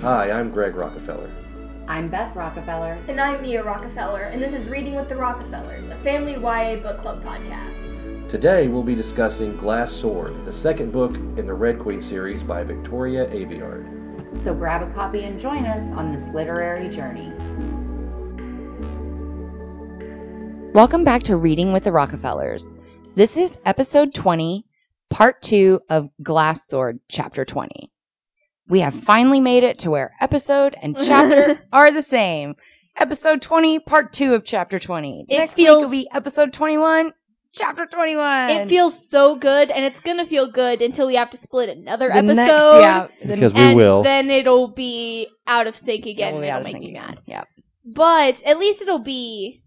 Hi, I'm Greg Rockefeller. I'm Beth Rockefeller. And I'm Mia Rockefeller, and this is Reading with the Rockefellers, a family YA book club podcast. Today we'll be discussing Glass Sword, the second book in the Red Queen series by Victoria Aveyard. So grab a copy and join us on this literary journey. Welcome back to Reading with the Rockefellers. This is episode 20, part 2 of Glass Sword, chapter 20. We have finally made it to where episode and chapter are the same. Episode 20, part 2 of chapter 20. It Next week feels- will be episode 21, chapter 21. It feels so good, and it's gonna feel good until we have to split another The episode. next- yeah, the- Because we and will. then it'll be out of sync again, we'll and be it'll of make sync me again. mad. Yep. But at least it'll be.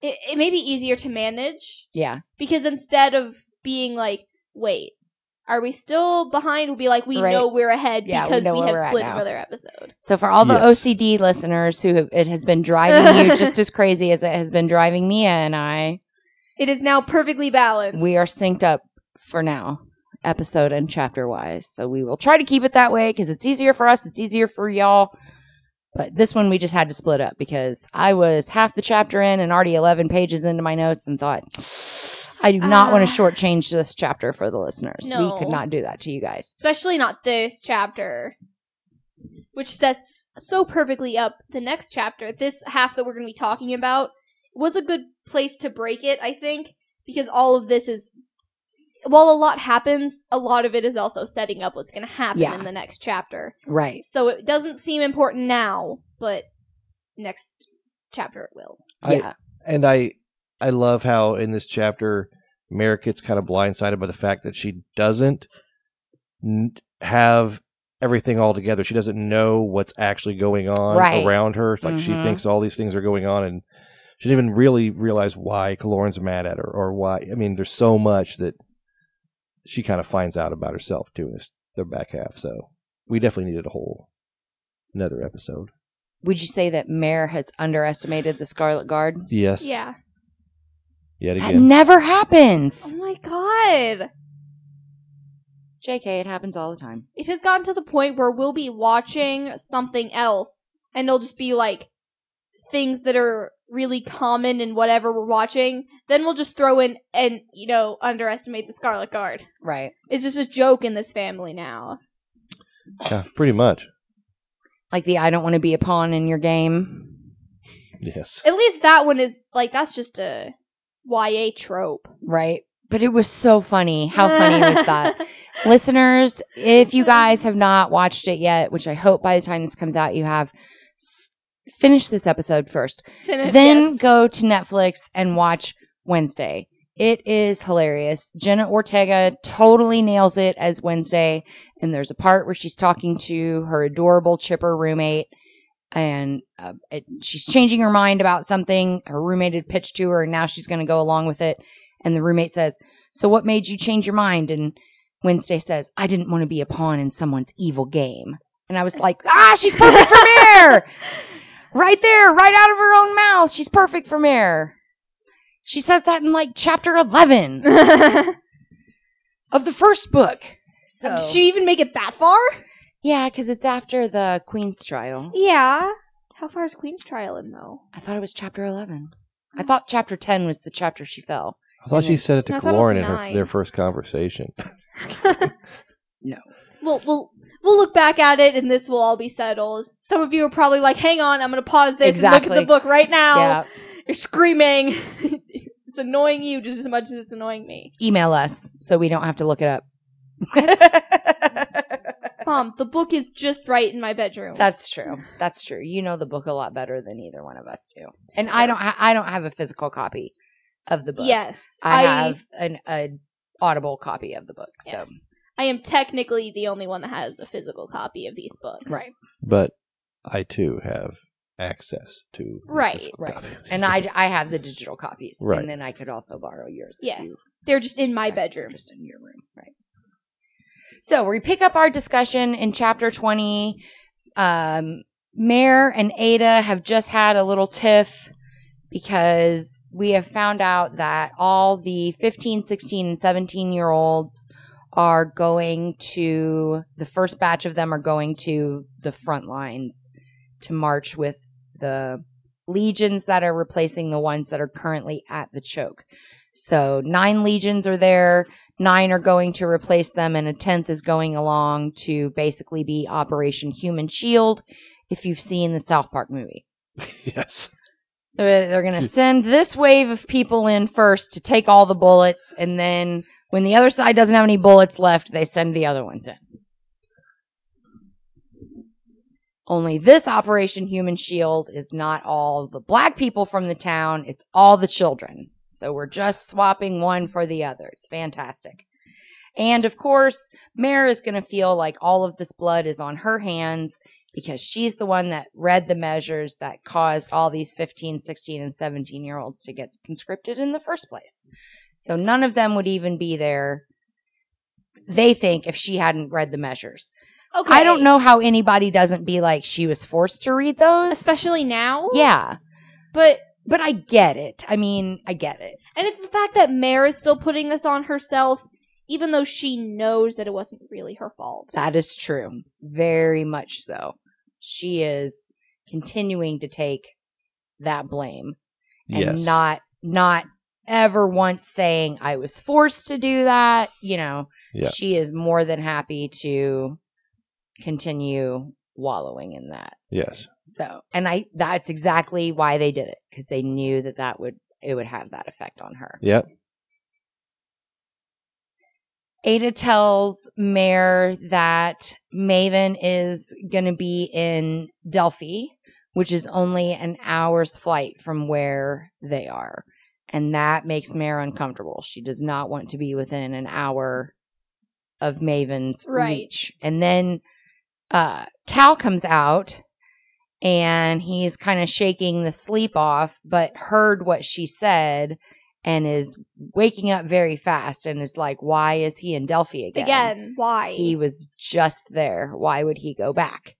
It, it may be easier to manage Yeah. because instead of being like, wait, are we still behind? We'll be like, we Right. know we're ahead Yeah, because know we, have split another episode. So for all the Yes. OCD listeners who have, it has been driving you just as crazy as it has been driving Mia and I, It is now perfectly balanced. we are synced up for now, episode and chapter wise. So we will try to keep it that way because it's easier for us. It's easier for y'all. But this one we just had to split up because I was half the chapter in and already 11 pages into my notes and thought, I do not want to uh, shortchange this chapter for the listeners. No. We could not do that to you guys. especially not this chapter, which sets so perfectly up the next chapter. This half that we're going to be talking about was a good place to break it, I think, because all of this is. While a lot happens, a lot of it is also setting up what's going to happen Yeah. in the next chapter. Right. So it doesn't seem important now, but next chapter it will. I- yeah. and I I love how in this chapter Merrick gets kind of blindsided by the fact that she doesn't have everything all together. She doesn't know what's actually going on Right. around her. Like she Mhm. thinks all these things are going on, and she didn't even really realize why Kilorn's mad at her or why. I mean, there's so much that she kind of finds out about herself too in this, the back half. So we definitely needed a whole another episode. Would you say that Mare has underestimated the Scarlet Guard? Yes. Yeah. Yet That again. never happens. Oh my god. JK, it happens all the time. it has gotten to the point where we'll be watching something else and it'll just be like things that are really common in whatever we're watching then we'll just throw in and you know underestimate the scarlet guard Right. it's just a joke in this family now yeah, pretty much. Like the I don't want to be a pawn in your game. Yes. at least that one is like that's just a ya trope Right. But it was so funny. How funny was that? Listeners, if you guys have not watched it yet, which I hope by the time this comes out you have, s- finish this episode first. Fin- then yes. go to Netflix and watch Wednesday. It is hilarious. Jenna Ortega totally nails it as Wednesday. And there's a part where she's talking to her adorable chipper roommate and uh, it, she's changing her mind about something her roommate had pitched to her and now she's going to go along with it. And the roommate says, So what made you change your mind? And Wednesday says, I didn't want to be a pawn in someone's evil game. And I was like, Ah, she's perfect for Mare! right there, right out of her own mouth. She's perfect for Mare. She says that in like chapter 11 of the first book. So, did she even make it that far yeah, because it's after the Queen's trial. yeah how far is queen's trial in though I thought it was chapter 11. I thought chapter 10 was the chapter she fell. I thought And she then- said it to I thought it was Kilorn in her nine. their first conversation. No. We'll we'll we'll look back at it and this will all be settled. Some of you are probably like, "Hang on, I'm going to pause this and look Exactly. at the book right now." Yeah. You're screaming. it's annoying you just as much as it's annoying me. Email us so we don't have to look it up. Mom, the book is just right in my bedroom. That's true. That's true. You know the book a lot better than either one of us do. And I don't. I don't have a physical copy of the book. yes, I, have an a audible copy of the book. So Yes. I am technically the only one that has a physical copy of these books. Right. But I too have access to Right, right. copy. and I I have the digital copies, Right. and then I could also borrow yours. Yes, you- they're just in my right, bedroom. just in your room, right? So we pick up our discussion in chapter twenty. Um, Mare and Ada have just had a little tiff because we have found out that all the 15, 16, and 17 year olds are going to the first batch of them are going to the front lines to march with the legions that are replacing the ones that are currently at the choke. So nine legions are there, nine are going to replace them, and a tenth is going along to basically be Operation Human Shield. If you've seen the South Park movie, yes. they're, going to send this wave of people in first to take all the bullets, and then when the other side doesn't have any bullets left, they send the other ones in. Only this Operation Human Shield is not all the black people from the town, it's all the children. So we're just swapping one for the other. It's fantastic. And of course, Mare is going to feel like all of this blood is on her hands because she's the one that read the measures that caused all these 15, 16, and 17 year olds to get conscripted in the first place. So none of them would even be there, they think, if she hadn't read the measures. Okay. I don't know how anybody doesn't be like, she was forced to read those. Especially now? Yeah. But But I get it. I mean, I get it. and it's the fact that Mare is still putting this on herself, even though she knows that it wasn't really her fault. That is true. Very much so. She is continuing to take that blame and yes. not not ever once saying I was forced to do that. You know, Yeah. she is more than happy to continue wallowing in that. Yes. So, and I that's exactly why they did it because they knew that that would it would have that effect on her. Yep. Ada tells Mare that Maven is going to be in Delphi, which is only an hour's flight from where they are. And that makes Mare uncomfortable. She does not want to be within an hour of Maven's Right. reach. And then uh, Cal comes out and he's kind of shaking the sleep off, but heard what she said and is waking up very fast and is like, why is he in Delphi again? Again, why? He was just there. Why would he go back?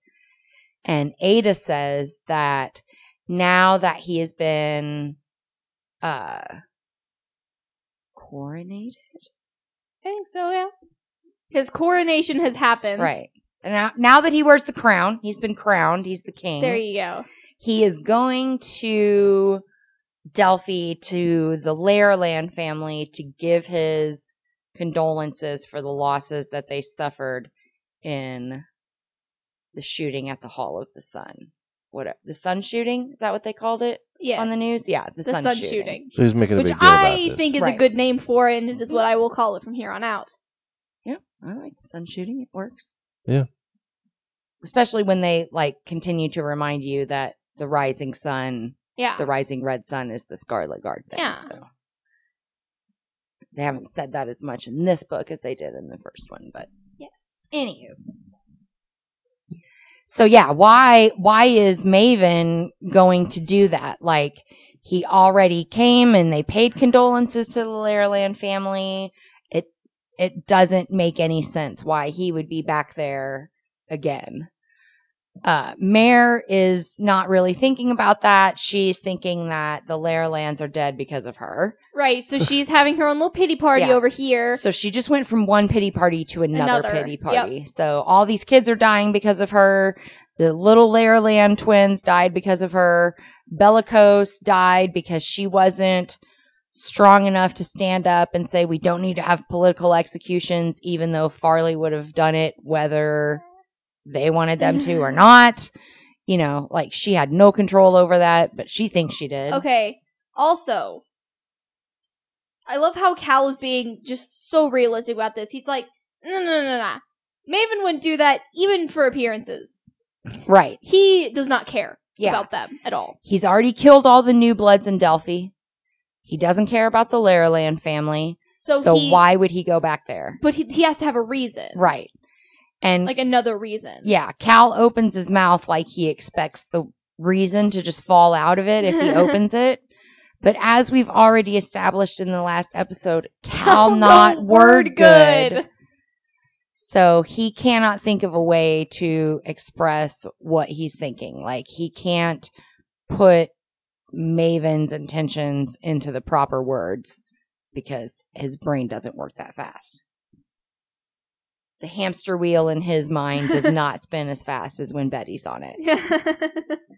And Ada says that now that he has been uh coronated, I think so, yeah. His coronation has happened. right? And now, now that he wears the crown, he's been crowned. He's the king. There you go. he is going to Delphi to the Lerolan family to give his condolences for the losses that they suffered in the shooting at the Hall of the Sun. What the sun shooting? Is that what they called it Yes. on the news? Yeah, the, The sun, sun, shooting. shooting. So he's making a Which big deal about I this. think is a good name for it, and it is mm-hmm. what I will call it from here on out. Yeah, I like the sun shooting. It works. Yeah. Especially when they like continue to remind you that the rising sun Yeah. the rising red sun is the scarlet guard thing. Yeah. So they haven't said that as much in this book as they did in the first one, but yes. anywho. So yeah, why why is Maven going to do that? Like he already came and they paid condolences to the Lerolan family. It it doesn't make any sense why he would be back there again. Uh, Mare is not really thinking about that. She's thinking that the Lerolans are dead because of her. Right. So she's having her own little pity party Yeah. over here. So she just went from one pity party to another, Another, pity party. So all these kids are dying because of her. The little Lerolan twins died because of her. Bellicose died because she wasn't strong enough to stand up and say we don't need to have political executions, even though Farley would have done it whether they wanted them to or not. You know, like she had no control over that, but she thinks she did. Okay. Also, I love how Cal is being just so realistic about this. He's like, no, no, no, no. Maven wouldn't do that even for appearances. Right. He does not care Yeah. about them at all. He's already killed all the new bloods in Delphi. He doesn't care about the Lerolan family. So, So, he, why would he go back there? But he, he has to have a reason. Right. And Like another reason. yeah, Cal opens his mouth like he expects the reason to just fall out of it if he opens it. But as we've already established in the last episode, Cal oh, not word good. good. So he cannot think of a way to express what he's thinking. Like he can't put Maven's intentions into the proper words because his brain doesn't work that fast. The hamster wheel in his mind does not spin as fast as when Betty's on it.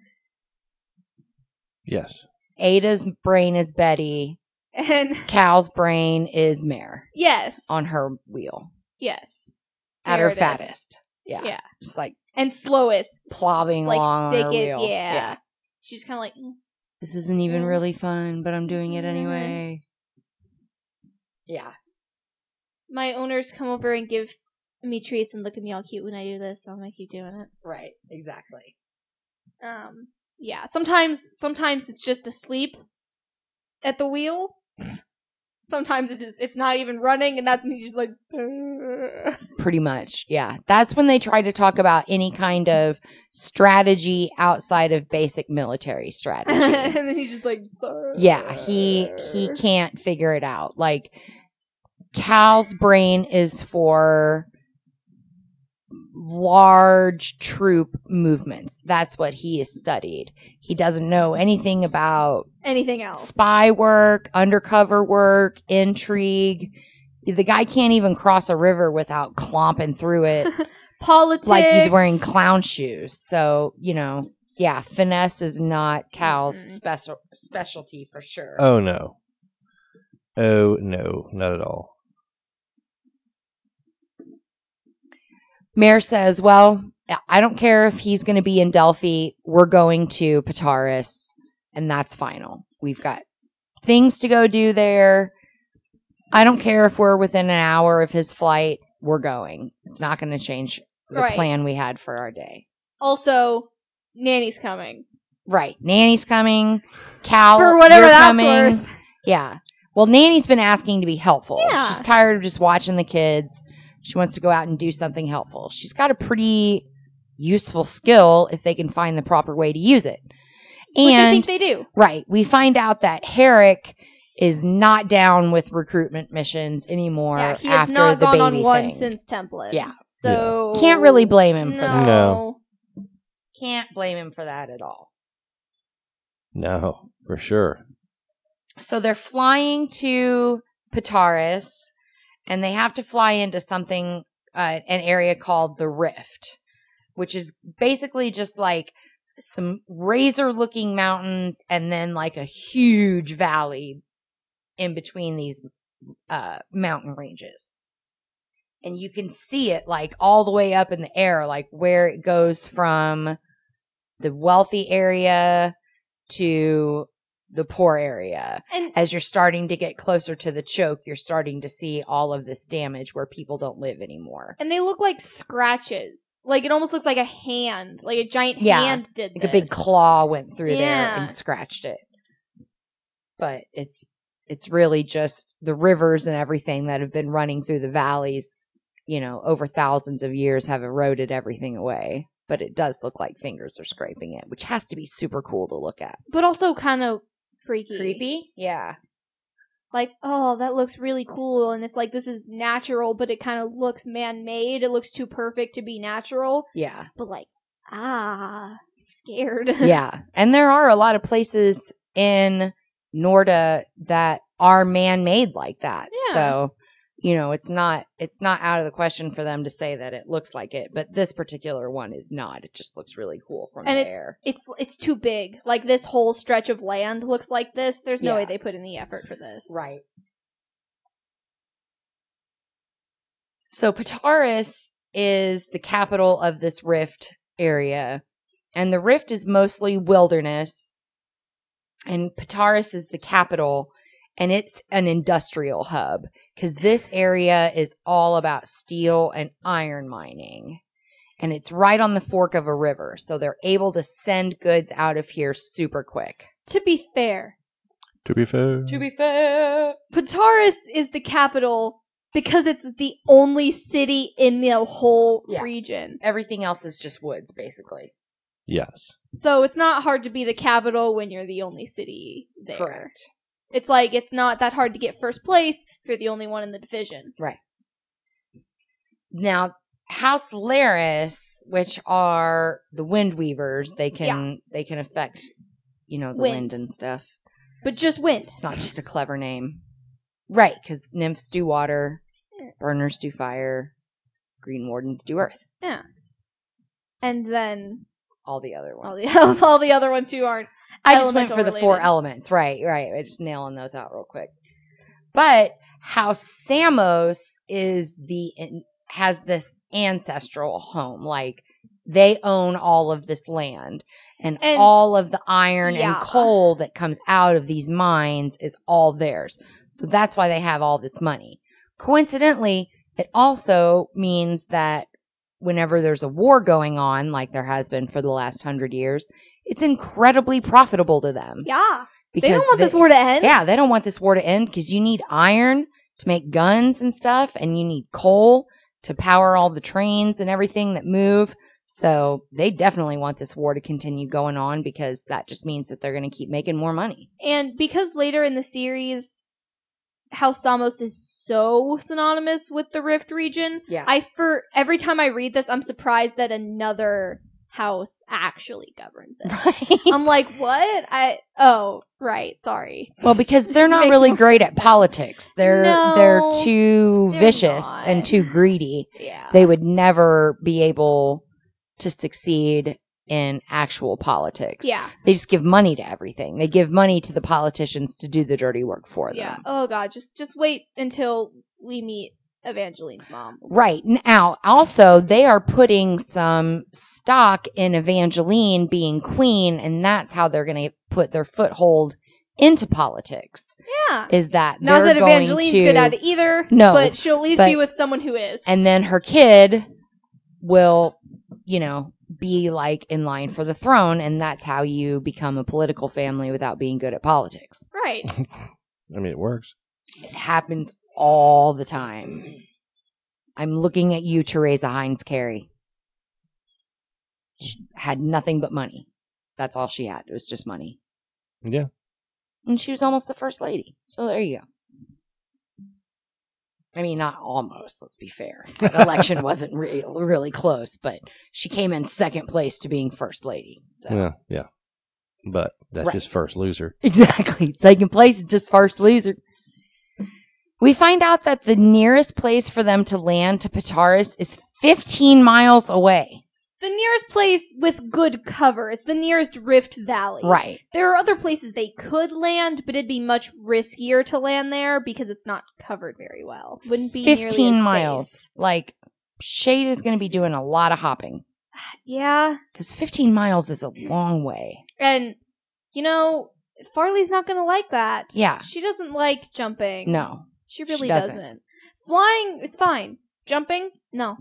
Yes. Ada's brain is Betty. and Cal's brain is Mare yes, on her wheel yes, at her Meredith. fattest. Yeah. Yeah. Just like and slowest, plobbing like along on sick her it, wheel. yeah. She's kind of like, mm. This isn't even Mm. really fun, but I'm doing it Mhm. anyway. Yeah. my owners come over and give me treats and look at me all cute when I do this, so I'm gonna keep doing it. Right. Exactly. Um, yeah. Sometimes, sometimes it's just asleep at the wheel. Sometimes it is, it's not even running, and that's me just like. Pretty much. Yeah. That's when they try to talk about any kind of strategy outside of basic military strategy, and then he just like. yeah, he he can't figure it out. Like Cal's brain is for large troop movements. That's what he has studied. He doesn't know anything about anything else. spy work, undercover work, intrigue. The guy can't even cross a river without clomping through it politics. like he's wearing clown shoes. So, you know, yeah, finesse is not Cal's Mm-mm. special specialty for sure. Oh no. Oh no, not at all. Mare says, Well, I don't care if he's going to be in Delphi. We're going to Pitarus, and that's final. We've got things to go do there. I don't care if we're within an hour of his flight. We're going. It's not going to change the Right. plan we had for our day. Also, Nanny's coming Right. Nanny's coming. Cal, for whatever that's coming. worth. Yeah. Well, Nanny's been asking to be helpful. Yeah. She's tired of just watching the kids. She wants to go out and do something helpful. She's got a pretty useful skill if they can find the proper way to use it. And Which I think they do. right, we find out that Herrick is not down with recruitment missions anymore Yeah, he has not the gone on one thing. since Templeton. Yeah. So Can't really blame him for that. no. Can't blame him for that at all. No, for sure. So they're flying to Pitarus, and they have to fly into something, uh, an area called the Rift, which is basically just like some razor looking mountains and then like a huge valley in between these uh, mountain ranges. And you can see it like all the way up in the air, like where it goes from the wealthy area to the poor area And as you're starting to get closer to the choke, you're starting to see all of this damage where people don't live anymore. and they look like scratches. Like it almost looks like a hand, like a giant Yeah, hand did Like a big claw went through there and scratched it. But it's it's really just the rivers and everything that have been running through the valleys, you know, over thousands of years have eroded everything away. But it does look like fingers are scraping it, which has to be super cool to look at. but also kind of freaky. Creepy? Yeah. Like, oh, that looks really cool, and it's like this is natural, but it kind of looks man-made. It looks too perfect to be natural. Yeah. But like, ah, scared. yeah. And there are a lot of places in Norta that are man made like that. Yeah. So, you know, it's not it's not out of the question for them to say that it looks like it, but this particular one is not. It just looks really cool from and the it's air. it's it's too big. Like this whole stretch of land looks like this. There's no Yeah. way they put in the effort for this. Right. So Pitarus is the capital of this rift area, and the rift is mostly wilderness, and Pitarus is the capital, and it's an industrial hub because this area is all about steel and iron mining. And it's right on the fork of a river, so they're able to send goods out of here super quick. To be fair, To be fair. To be fair, Pitarus is the capital because it's the only city in the whole Yeah. region. everything else is just woods, basically. yes. So it's not hard to be the capital when you're the only city there. Correct. It's like it's not that hard to get first place if you're the only one in the division. Right. Now, House Laris, which are the wind weavers, they can they can affect, you know, the Wind. wind, and stuff. But just wind. It's not just a clever name, right? Because nymphs do water, burners do fire. Green Wardens do Earth. Yeah. And then All the other ones. all the all the other ones who aren't. I just went for elemental the four elements. Right, right. I just nailing those out real quick. But how Samos is the has this ancestral home, like they own all of this land. And, And- all of the iron and coal that comes out of these mines is all theirs. So that's why they have all this money. Coincidentally, it also means that whenever there's a war going on, like there has been for the last hundred years, it's incredibly profitable to them. Yeah. Because they don't want this war to end. Yeah, they don't want this war to end because you need iron to make guns and stuff, and you need coal to power all the trains and everything that move. So they definitely want this war to continue going on because that just means that they're going to keep making more money. And because later in the series, House Samos is so synonymous with the Rift region, Yeah. I for every time I read this, I'm surprised that another house actually governs it. I'm like, what? I oh right, sorry. well, because they're not really more great at politics. They're No, they're too they're vicious not. and too greedy. Yeah, They would never be able to succeed in actual politics. yeah, They just give money to everything. They give money to the politicians to do the dirty work for them. yeah. Oh god, just just wait until we meet Evangeline's mom. Right. Now, also, they are putting some stock in Evangeline being queen, and that's how they're going to put their foothold into politics. Yeah. Is that Not they're that going Evangeline's to, good at it either. No, but she'll at least but- be with someone who is. and then her kid will, you know, be like in line for the throne, and that's how you become a political family without being good at politics. right. I mean, it works. It happens all the time. I'm looking at you, Teresa Heinz Kerry. She had nothing but money. That's all she had. It was just money. Yeah. And she was almost the first lady. So there you go. I mean, not almost, let's be fair. That election wasn't re- really close, but she came in second place to being first lady. So Yeah. Yeah. But that's Right. just first loser. Exactly. Second place is just first loser. We find out that the nearest place for them to land to Pitarus is 15 miles away. The nearest place with good cover. It's the nearest Rift Valley. Right. There are other places they could land, but it'd be much riskier to land there because it's not covered very well. Wouldn't be 15 as miles. safe. Like, Shade is going to be doing a lot of hopping Yeah, because 15 miles is a long way. and you know Farley's not gonna like that. Yeah. she doesn't like jumping. No. She really doesn't. doesn't. Flying is fine. Jumping, no,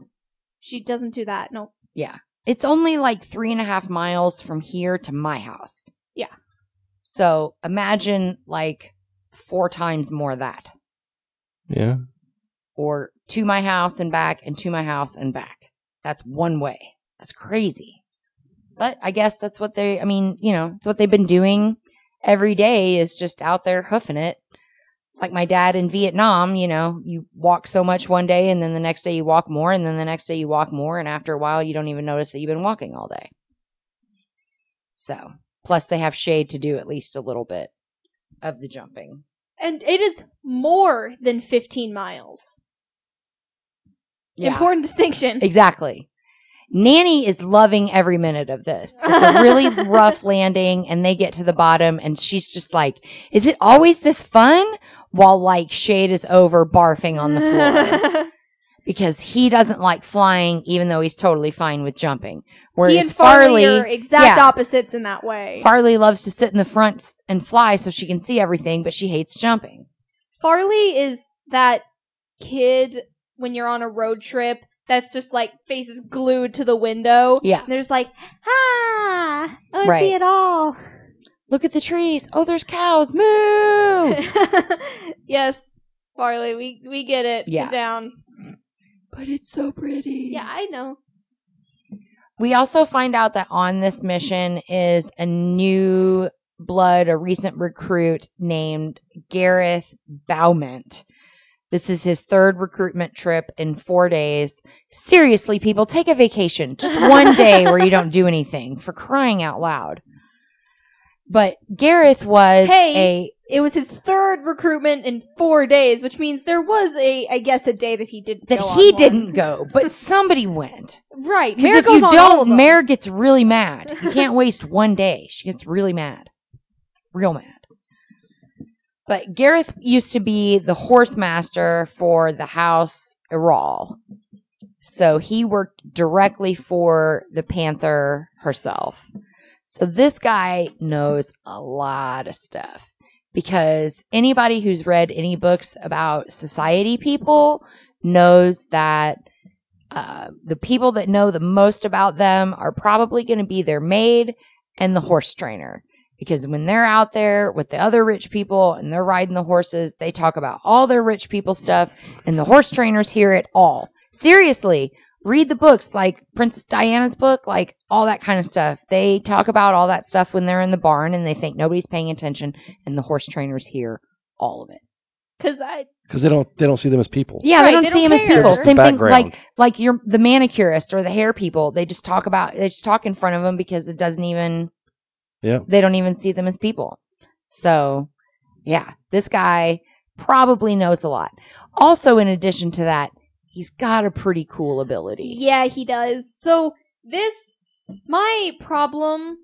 she doesn't do that. No, Yeah. It's only like three and a half miles from here to my house. Yeah. So imagine like four times more that. Yeah. or to my house and back and to my house and back. That's one way. That's crazy. But I guess that's what they, I mean, you know, it's what they've been doing every day is just out there hoofing it. It's like my dad in Vietnam, you know, you walk so much one day and then the next day you walk more and then the next day you walk more. And after a while, you don't even notice that you've been walking all day. So, plus they have shade to do at least a little bit of the jumping. and it is more than fifteen miles. Yeah. Important distinction. Exactly. Nanny is loving every minute of this. It's a really rough landing, and they get to the bottom, and she's just like, Is it always this fun? While like Shade is over barfing on the floor because he doesn't like flying, even though he's totally fine with jumping. Whereas he and Farley, Farley, are exact yeah. opposites in that way. Farley loves to sit in the front and fly so she can see everything, but she hates jumping. Farley is that kid when you're on a road trip that's just like faces glued to the window. Yeah. And they're just like, ah, I want to Right. see it all. Look at the trees. Oh, there's cows. Moo! yes, Farley, we we get it. Yeah. Sit down. but it's so pretty. Yeah, I know. We also find out that on this mission is a new blood, a recent recruit named Gareth Bowment. This is his third recruitment trip in four days. Seriously, people, take a vacation. Just one day where you don't do anything for crying out loud. But Gareth was Hey. It was his third recruitment in four days, which means there was a, I guess, a day that he didn't that he one. didn't go, but somebody went. Right. Because if you on don't. Mare gets really mad. You can't waste one day. She gets really mad. Real mad. But Gareth used to be the horse master for the house Iral. So he worked directly for the Panther herself. So this guy knows a lot of stuff because anybody who's read any books about society people knows that uh, the people that know the most about them are probably going to be their maid and the horse trainer. Because when they're out there with the other rich people and they're riding the horses, they talk about all their rich people stuff, and the horse trainers hear it all. Seriously, read the books like Princess Diana's book, like all that kind of stuff. They talk about all that stuff when they're in the barn and they think nobody's paying attention, and the horse trainers hear all of it. Cause I, because they don't they don't see them as people. Yeah, Right, they don't they see don't him as people. Just Same thing, like like you're the manicurist or the hair people. They just talk about they just talk in front of them because it doesn't even. Yeah. They don't even see them as people. So, yeah, this guy probably knows a lot. Also, in addition to that, he's got a pretty cool ability. yeah, he does. So this, my problem,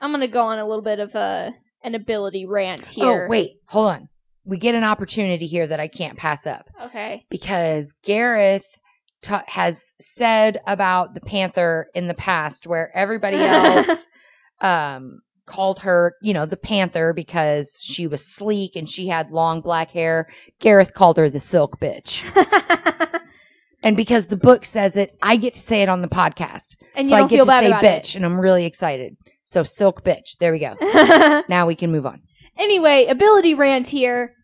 I'm gonna go on a little bit of a, an ability rant here. Oh, wait, hold on. We get an opportunity here that I can't pass up. Okay. because Gareth ta has said about the Panther in the past, where everybody else um, called her, you know, the Panther because she was sleek and she had long black hair. Gareth called her the Silk Bitch, and because the book says it, I get to say it on the podcast, And so you I don't get feel to bad say about bitch, and I'm really excited. So Silk Bitch, there we go. Now we can move on. anyway, ability rant here.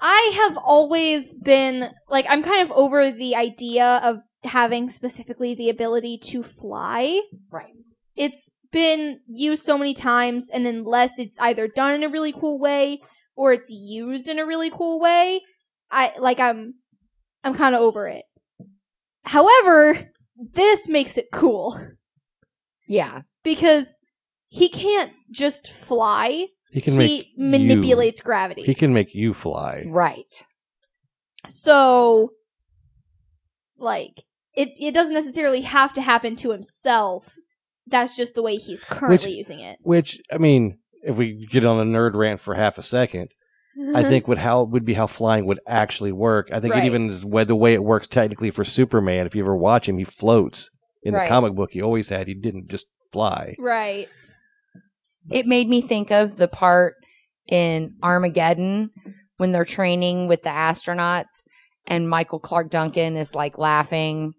I have always been like I'm kind of over the idea of having specifically the ability to fly. Right. It's been used so many times and unless it's either done in a really cool way or it's used in a really cool way, I like I'm I'm kind of over it. However, this makes it cool Yeah, because he can't just fly. He can he make manipulates You, gravity. he can make you fly. right. So, like, it, it doesn't necessarily have to happen to himself. That's just the way he's currently using it. Which I mean, if we get on a nerd rant for half a second, I think would how would be how flying would actually work. I think Right. it even is the way it works technically for Superman. If you ever watch him, he floats. In Right. the comic book, he always had. He didn't just fly. right. it made me think of the part in Armageddon when they're training with the astronauts and Michael Clarke Duncan is like laughing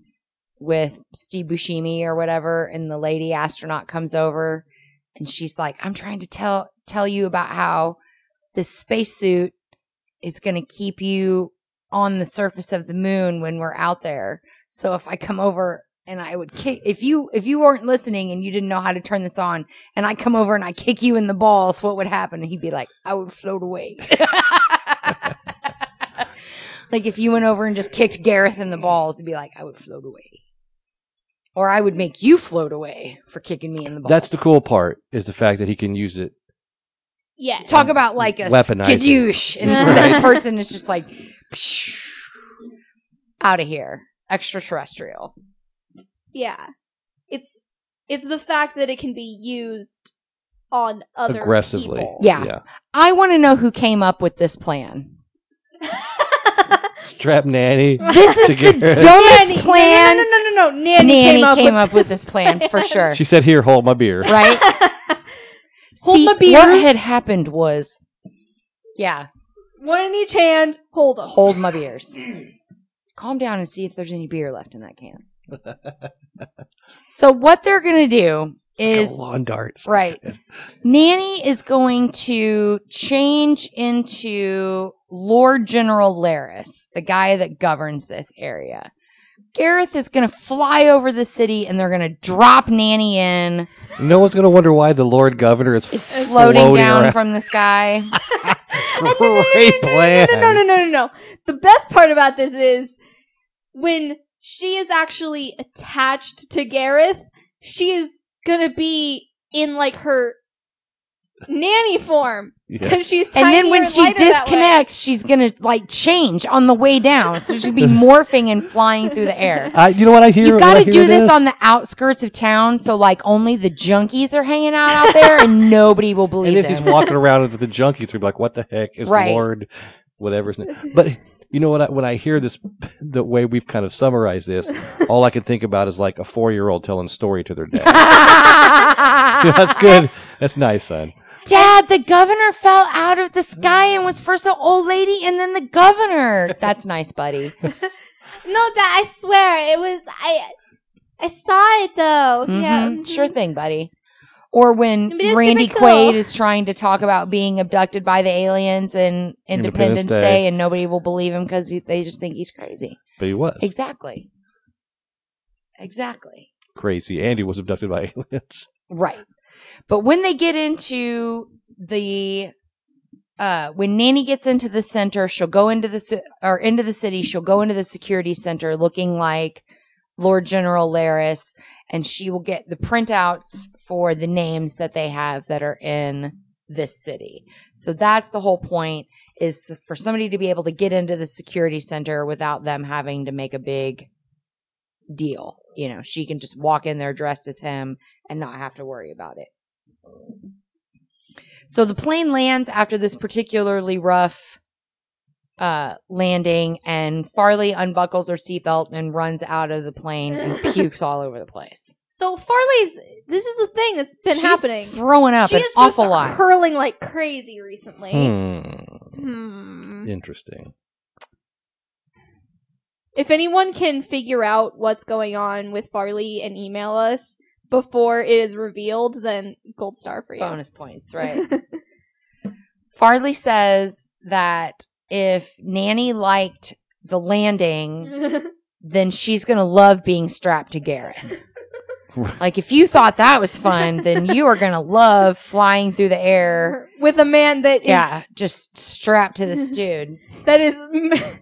with Steve Buscemi or whatever and the lady astronaut comes over and she's like I'm trying to tell tell you about how this spacesuit is going to keep you on the surface of the moon when we're out there. So if I come over and I would kick if you if you weren't listening and you didn't know how to turn this on and I come over and I kick you in the balls, what would happen? And he'd be like, I would float away. like if you went over and just kicked Gareth in the balls, he'd be like, I would float away. Or I would make you float away for kicking me in the balls. That's the cool part is the fact that he can use it. Yes. Talk about like a Weaponizing. skadoosh. And that person is just like, out of here. Extraterrestrial. Yeah. It's it's the fact that it can be used on other Aggressively. people. Yeah. Yeah. I want to know who came up with this plan. Strap nanny. This is the Together. dumbest Nanny- plan. No, no, no, no, no. Nanny, Nanny came up with this plan for sure. She said, "Here, hold my beer." right? Hold See, my what had happened was, yeah, One in each hand. Hold them. hold my beers. Calm down and see if there's any beer left in that can. so what they're gonna do is lawn darts. right. Nanny is going to change into Lord General Laris, the guy that governs this area. Gareth is going to fly over the city and they're going to drop Nanny in. No one's gonna wonder why the Lord Governor is It's floating down around. from the sky. Great plan. No, no, no, no, no, no. The best part about this is when she is actually attached to Gareth, she is gonna be in like her nanny form Yeah. because she's and then when she lighter that way. disconnects, she's gonna like change on the way down. So she'll be morphing and flying through the air. I, you know what I hear? You got to hear do this on the outskirts of town, so like only the junkies are hanging out out there, and nobody will believe And then he's walking around with the junkies. We're like, what the heck is Right. Lord, whatever's name. But you know what? I, when I hear this, the way we've kind of summarized this, all I can think about is like a four year old telling a story to their dad. That's good. That's nice, son. Dad, the governor fell out of the sky and was first an old lady and then the governor. That's nice, buddy. No, that I swear it was. I I saw it though. Yeah, Mhm. Sure thing, buddy. Or when Randy typical. Quaid is trying to talk about being abducted by the aliens and Independence, Independence Day. Day. and nobody will believe him because they just think he's crazy. But he was Exactly. Exactly. crazy. Andy was abducted by aliens. Right. But when they get into the uh when Nanny gets into the center, she'll go into the or into the city, she'll go into the security center looking like Lord General Laris and she will get the printouts for the names that they have that are in this city. So that's the whole point is for somebody to be able to get into the security center without them having to make a big deal. You know, she can just walk in there dressed as him and not have to worry about it. So the plane lands after this particularly rough uh, landing, and Farley unbuckles her seatbelt and runs out of the plane and pukes all over the place. So Farley's. This is a thing that's been She's happening. throwing up she an is awful just lot. hurling like crazy recently. Hmm. Hmm. Interesting. If anyone can figure out what's going on with Farley and email us before it is revealed, then gold star for you. Bonus points, right? Farley says that if Nanny liked the landing, then she's going to love being strapped to Gareth. Like, if you thought that was fun, then you are going to love flying through the air. with a man that is Yeah, just strapped to this dude. that is it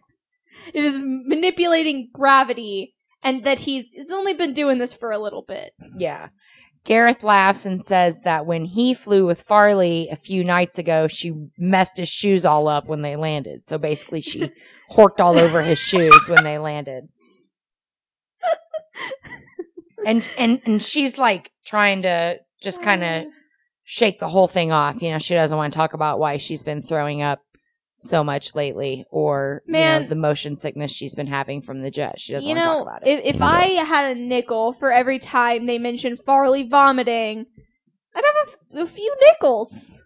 is manipulating gravity and that he's he's only been doing this for a little bit. Yeah. Gareth laughs and says that when he flew with Farley a few nights ago, she messed his shoes all up when they landed. So basically, she horked all over his shoes when they landed. And and and she's like trying to just kind of uh. shake the whole thing off. You know, she doesn't want to talk about why she's been throwing up so much lately, or you Man. know, the motion sickness she's been having from the jet. She doesn't you want to know, talk about it. if if I had a nickel for every time they mentioned Farley vomiting, I'd have a, f- a few nickels.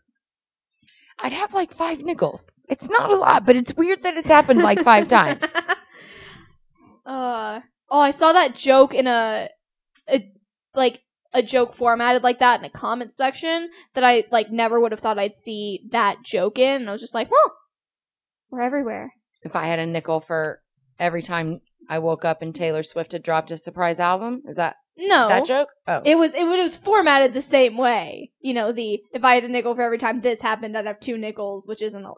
I'd have like five nickels. It's not a lot, but it's weird that it's happened like five times. uh oh, I saw that joke in a, a like a joke formatted like that in a comment section that I like never would have thought I'd see that joke in. And I was just like, huh, we're everywhere. If I had a nickel for every time I woke up and Taylor Swift had dropped a surprise album, is that No, that joke? Oh, It was it, was formatted the same way. You know, the if I had a nickel for every time this happened, I'd have two nickels, which isn't a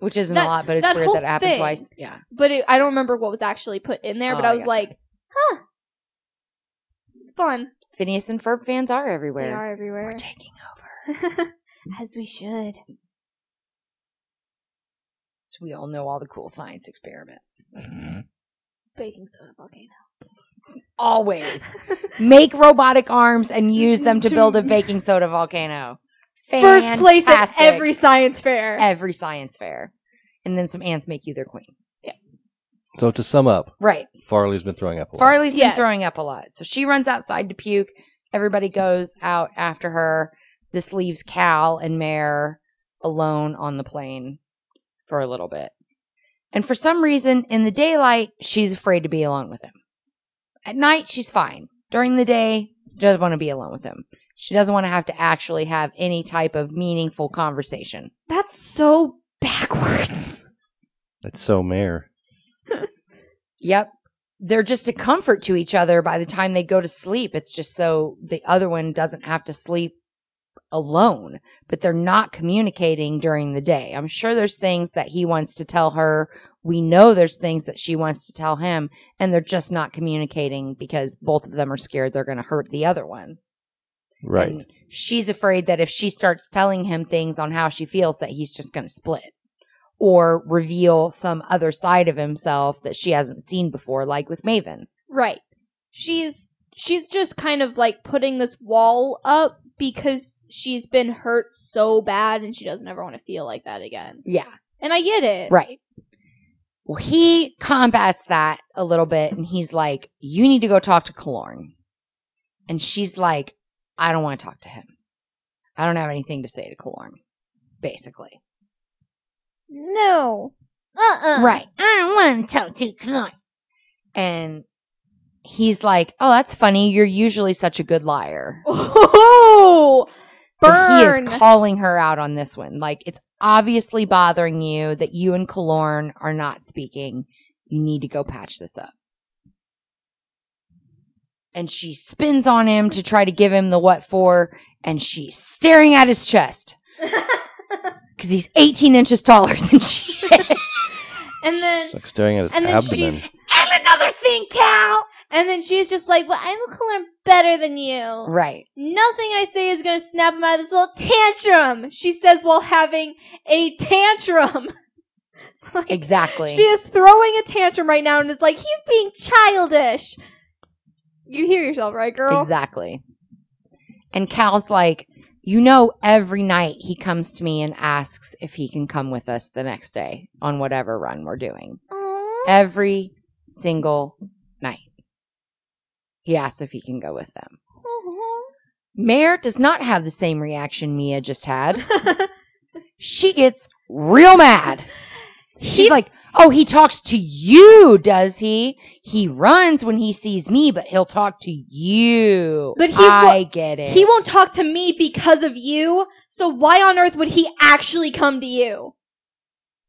which isn't that- a lot, but it's that weird that it happened thing. twice. Yeah, But it, I don't remember what was actually put in there. but Oh, I I was like, huh, it's fun. Phineas and Ferb fans are everywhere. They are everywhere, We're taking over. as we should. We all know all the cool science experiments. Mm-hmm. Baking soda volcano. Always make robotic arms and use them to To- build a baking soda volcano. First place at every science fair. every science fair, and then some ants make you their queen. Yeah. So to sum up, Right. Farley's been throwing up a lot. Farley's been Yes. throwing up a lot. So she runs outside to puke. Everybody goes out after her. This leaves Cal and Mare alone on the plane for a little bit. And for some reason, in the daylight, she's afraid to be alone with him. At night, she's fine. During the day, doesn't want to be alone with him. She doesn't want to have to actually have any type of meaningful conversation. That's so backwards. That's so mare. Yep. They're just a comfort to each other by the time they go to sleep. It's just so the other one doesn't have to sleep alone, but they're not communicating during the day. I'm sure there's things that he wants to tell her. We know there's things that she wants to tell him, and they're just not communicating because both of them are scared they're going to hurt the other one. Right. And she's afraid that if she starts telling him things on how she feels, that he's just going to split or reveal some other side of himself that she hasn't seen before, like with Maven. Right. She's she's just kind of like putting this wall up because she's been hurt so bad and she doesn't ever want to feel like that again. Yeah. And I get it. Right. Well, he combats that a little bit and he's like, You need to go talk to Kilorn. And she's like, I don't want to talk to him. I don't have anything to say to Kilorn, basically. No. Uh-uh. Right. I don't want to talk to Kilorn. And he's like, Oh, that's funny. You're usually such a good liar. Oh, But he is calling her out on this one. Like, it's obviously bothering you that you and Kilorn are not speaking. You need to go patch this up. And she spins on him to try to give him the what for, and she's staring at his chest because he's 18 inches taller than she is. and then It's like staring at his and then abdomen. she's and another thing, Cal. And then she's just like, "Well, I look learn better than you. Right. Nothing I say is gonna snap him out of this little tantrum." She says while having a tantrum. Like, Exactly. She is throwing a tantrum right now and is like, "He's being childish." You hear yourself, right, girl? Exactly. And Cal's like, you know, every night he comes to me and asks if he can come with us the next day on whatever run we're doing. Aw. Every single night. He asks if he can go with them. Mm-hmm. Mare does not have the same reaction Mia just had. She gets real mad. She's He's- like, Oh, he talks to you, does he? He runs when he sees me, but he'll talk to you. But he I get it. He won't talk to me because of you. So why on earth would he actually come to you?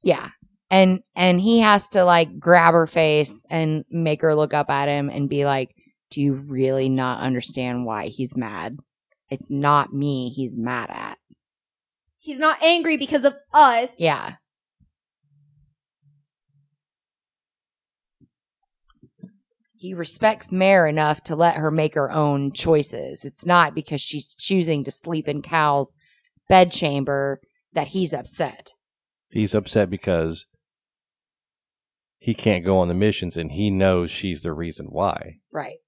Yeah. And and he has to like grab her face and make her look up at him and be like, "Do you really not understand why he's mad? It's not me he's mad at." He's not angry because of us. Yeah. He respects Mare enough to let her make her own choices. It's not because she's choosing to sleep in Cal's bedchamber that he's upset. He's upset because he can't go on the missions and he knows she's the reason why. Right.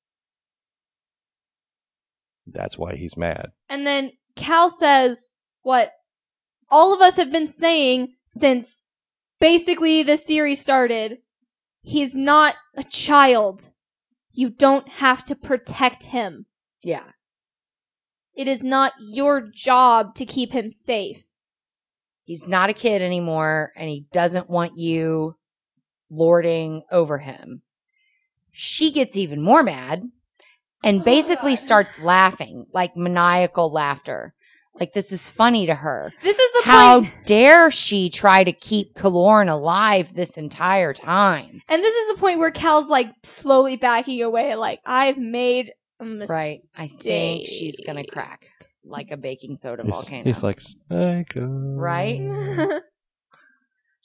That's why he's mad. And then Cal says what all of us have been saying since basically the series started. He's not a child. You don't have to protect him. Yeah. It is not your job to keep him safe. He's not a kid anymore and he doesn't want you lording over him. She gets even more mad and basically starts laughing, like maniacal laughter. Like this is funny to her. This is the How point. dare she try to keep Kilorn alive this entire time? And this is the point where Cal's like slowly backing away, like, I've made a mistake. Right. I think she's gonna crack like a baking soda He's, volcano. he's like, psycho. Right?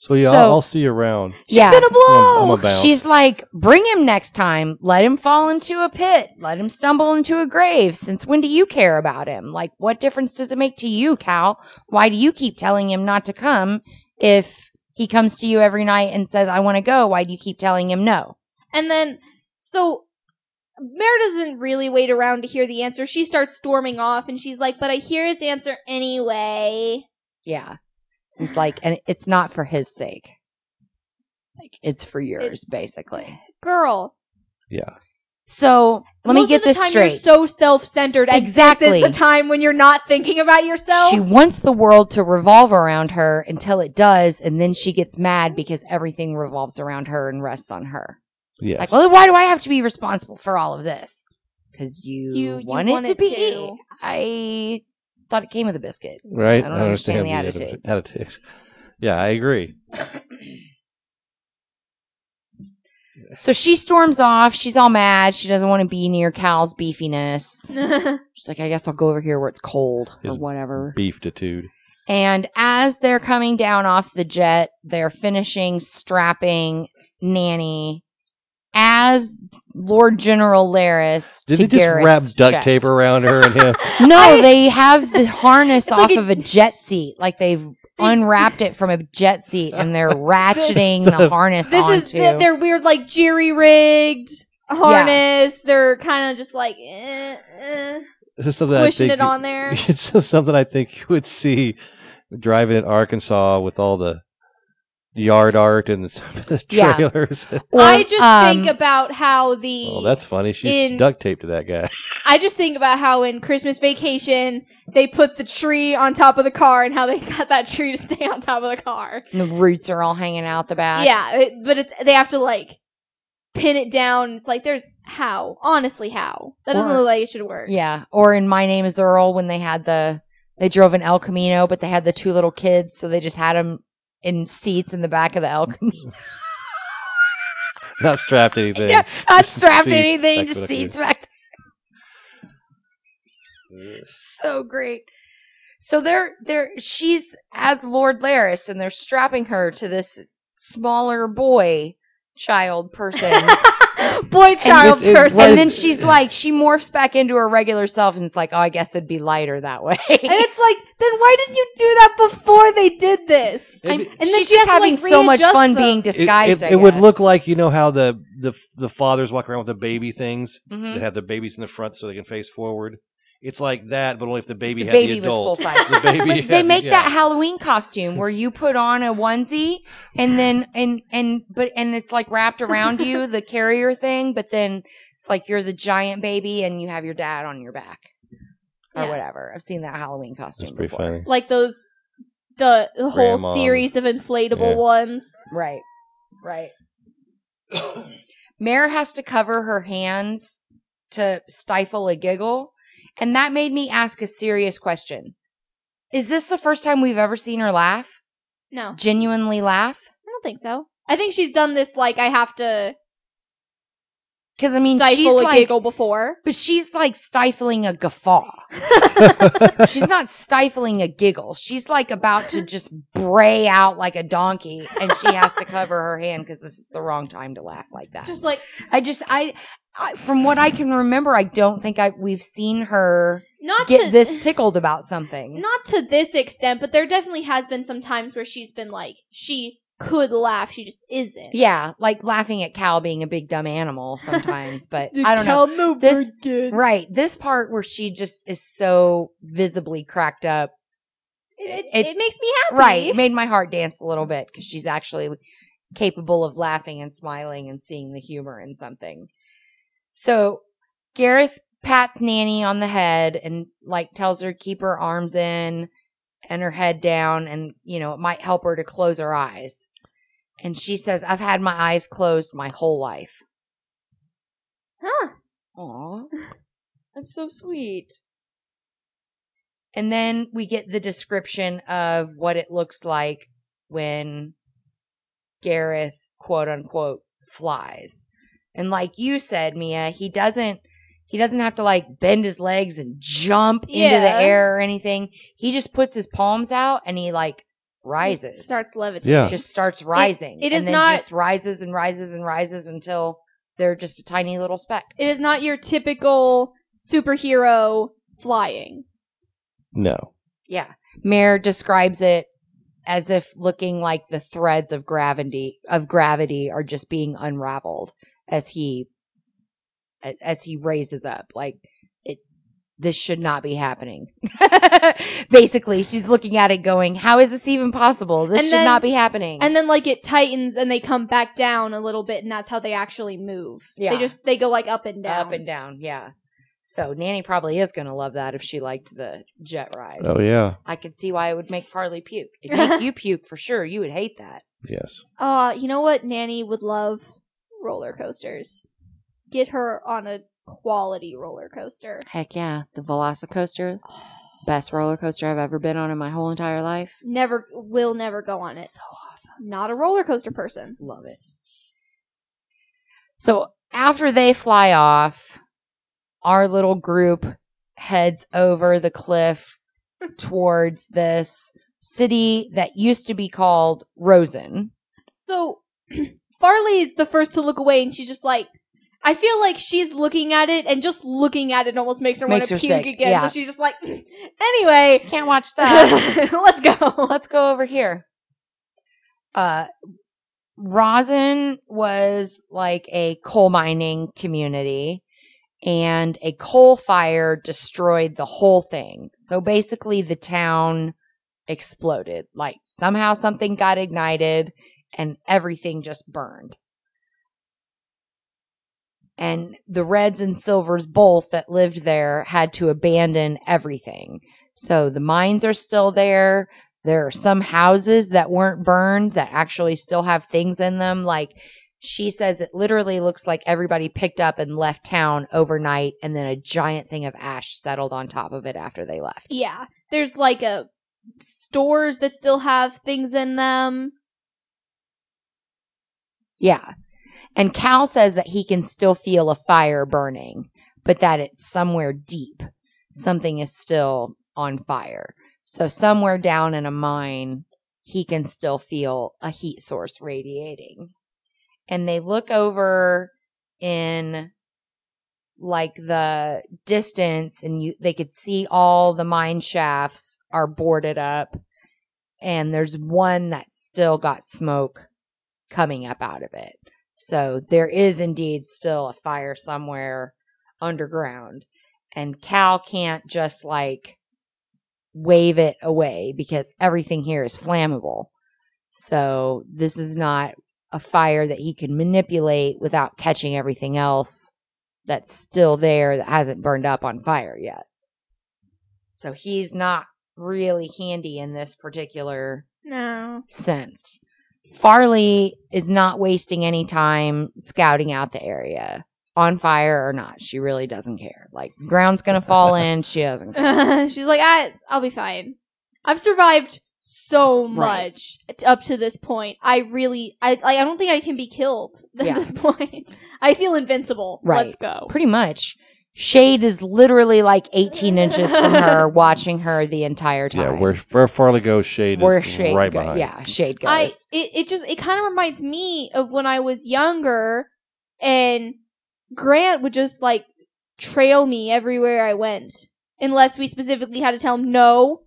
So yeah, So- I'll, I'll see you around. She's Yeah. gonna blow! I'm about. She's like, bring him next time. Let him fall into a pit. Let him stumble into a grave. Since when do you care about him? Like, what difference does it make to you, Cal? Why do you keep telling him not to come if he comes to you every night and says, I want to go? Why do you keep telling him no? And then, so Mare doesn't really wait around to hear the answer. She starts storming off, and she's like, "But I hear his answer anyway." Yeah. He's like, and it's not for his sake. Like, it's for yours, It's- basically. Girl, yeah. So let me most get of the this time straight. You're so self-centered. and Exactly. This is the time when you're not thinking about yourself. She wants the world to revolve around her until it does, and then she gets mad because everything revolves around her and rests on her. Yes. It's like, well, why do I have to be responsible for all of this? Because you, You- you want it to be. to. I thought it came with a biscuit. right? I don't understand the attitude. attitude. Yeah, I agree. So she storms off. She's all mad. She doesn't want to be near Cal's beefiness. She's like, I guess I'll go over here where it's cold or whatever. Beeftitude. And as they're coming down off the jet, they're finishing strapping Nanny as Lord General Laris. Did to they just Gareth's wrap duct chest. tape around her and him? No, they have the harness off like a- of a jet seat. Like they've unwrapped it from a jet seat and they're ratcheting the stuff- harness This is onto. th- their weird, like jerry rigged harness. They're kind of just like eh, eh, This is something I think it you- on there. It's just something I think you would see driving in Arkansas with all the yard art and the Yeah. trailers. Or, I just um, think about how the oh, that's funny. She's In- duct taped to that guy. I just think about how in Christmas Vacation they put the tree on top of the car and how they got that tree to stay on top of the car. the roots are all hanging out the back. Yeah, it, but it's they have to like pin it down. It's like there's how honestly how that doesn't Or- look like it should work. Yeah. Or in My Name is Earl when they had the, they drove an El Camino, but they had the two little kids. So they just had them in seats in the back of the El Camino. Not strapped anything. yeah. Not strapped seats anything, back just seats back. so great. So they're they're she's as Lord Laris and they're strapping her to this smaller boy child person. Boy, child it's- it- person. what and then she's like she morphs back into her regular self and it's like, "Oh, I guess it'd be lighter that way." and it's like, then why didn't you do that before they did this? Maybe- I'm- and then she's she has just to, having like, so much fun them. being disguised. it- I it would look like you know how the the the fathers walk around with the baby things Mhm. that have the babies in the front so they can face forward. It's like that, but only if the baby the had baby the was full adult. size. The baby But they make yeah. that Halloween costume where you put on a onesie and then and and but and it's like wrapped around you the carrier thing, but then it's like you're the giant baby and you have your dad on your back or Yeah. whatever. I've seen that Halloween costume That's pretty before. funny. like those the, the whole Grandma. series of inflatable Yeah. ones. Right, right. Mare has to cover her hands to stifle a giggle, and that made me ask a serious question. Is this the first time we've ever seen her laugh? No, Genuinely laugh? I don't think so. I think she's done this like I have to Because I mean, stifle she's a like, giggle before. but she's like stifling a guffaw. she's not stifling a giggle. She's like about to just bray out like a donkey, and she has to cover her hand because this is the wrong time to laugh like that. Just like I just, I, I, from what I can remember, I don't think I we've seen her not get to this tickled about something. not to this extent, but there definitely has been some times where she's been like she could laugh, she just isn't. yeah, like laughing at Cal being a big dumb animal sometimes, but I don't know. This- This Right, this part where she just is so visibly cracked up it, it- it makes me happy. Right. It made my heart dance a little bit because she's actually capable of laughing and smiling and seeing the humor in something. So Gareth pats Nanny on the head and like tells her to keep her arms in and her head down and you know it might help her to close her eyes. And she says, I've had my eyes closed my whole life. Huh. Aw. That's so sweet. And then we get the description of what it looks like when Gareth, quote unquote, flies. And like you said, Mia, he doesn't he doesn't have to like bend his legs and jump into the air or anything. He just puts his palms out and he like rises. Just starts levitating. Yeah. just starts rising. it and then not- just rises and rises and rises until they're just a tiny little speck. It is not your typical superhero flying. No. Yeah. Mare describes it as if looking like the threads of gravity of gravity are just being unraveled as he as he raises up like it this should not be happening. Basically, she's looking at it going, "How is this even possible? This And should then- not be happening." And then like it tightens and they come back down a little bit and that's how they actually move. Yeah. They just they go like up and down. up and down, yeah. So Nanny probably is going to love that if she liked the jet ride. Oh yeah. I could see why it would make Farley puke. It'd make you puke for sure. You would hate that. Yes. Uh, you know what Nanny would love? Roller coasters. Get her on a quality roller coaster. Heck yeah, the Velocicoaster, best roller coaster I've ever been on in my whole entire life. Never will never go on it. So awesome, Not a roller coaster person. love it. So after they fly off, our little group heads over the cliff towards this city that used to be called Rosen. So Farley is the first to look away, and she's just like, I feel like she's looking at it, and just looking at it almost makes her want to her puke sick, again. yeah. So she's just like, anyway, Can't watch that. let's go. Let's go over here. Uh, Rosin was like a coal mining community and a coal fire destroyed the whole thing. So basically the town exploded. Like somehow something got ignited and everything just burned. And the Reds and Silvers both that lived there had to abandon everything. So the mines are still there. There are some houses that weren't burned that actually still have things in them. Like she says, it literally looks like everybody picked up and left town overnight, and then a giant thing of ash settled on top of it after they left. Yeah, there's like a stores that still have things in them. Yeah. And Cal says that he can still feel a fire burning, but that it's somewhere deep. Something is still on fire. So somewhere down in a mine, he can still feel a heat source radiating. And they look over in like the distance and you they could see all the mine shafts are boarded up and there's one that's still got smoke coming up out of it. So there is indeed still a fire somewhere underground. And Cal can't just like wave it away because everything here is flammable. So this is not a fire that he can manipulate without catching everything else that's still there that hasn't burned up on fire yet. So he's not really handy in this particular No. sense. Farley is not wasting any time scouting out the area, on fire or not. She really doesn't care. Like ground's gonna fall in, she doesn't. care. She's like, I, I'll be fine. I've survived so much t- up to this point. I really, I, like, I don't think I can be killed at Yeah. this point. I feel invincible. Right. Let's go. Pretty much. Shade is literally like 18 inches from her, watching her the entire time. Yeah, where, where Farley goes, Shade where is Shade right go- behind. Yeah, Shade goes. I, it, it just, it kind of reminds me of when I was younger and Grant would just like trail me everywhere I went. Unless we specifically had to tell him, no,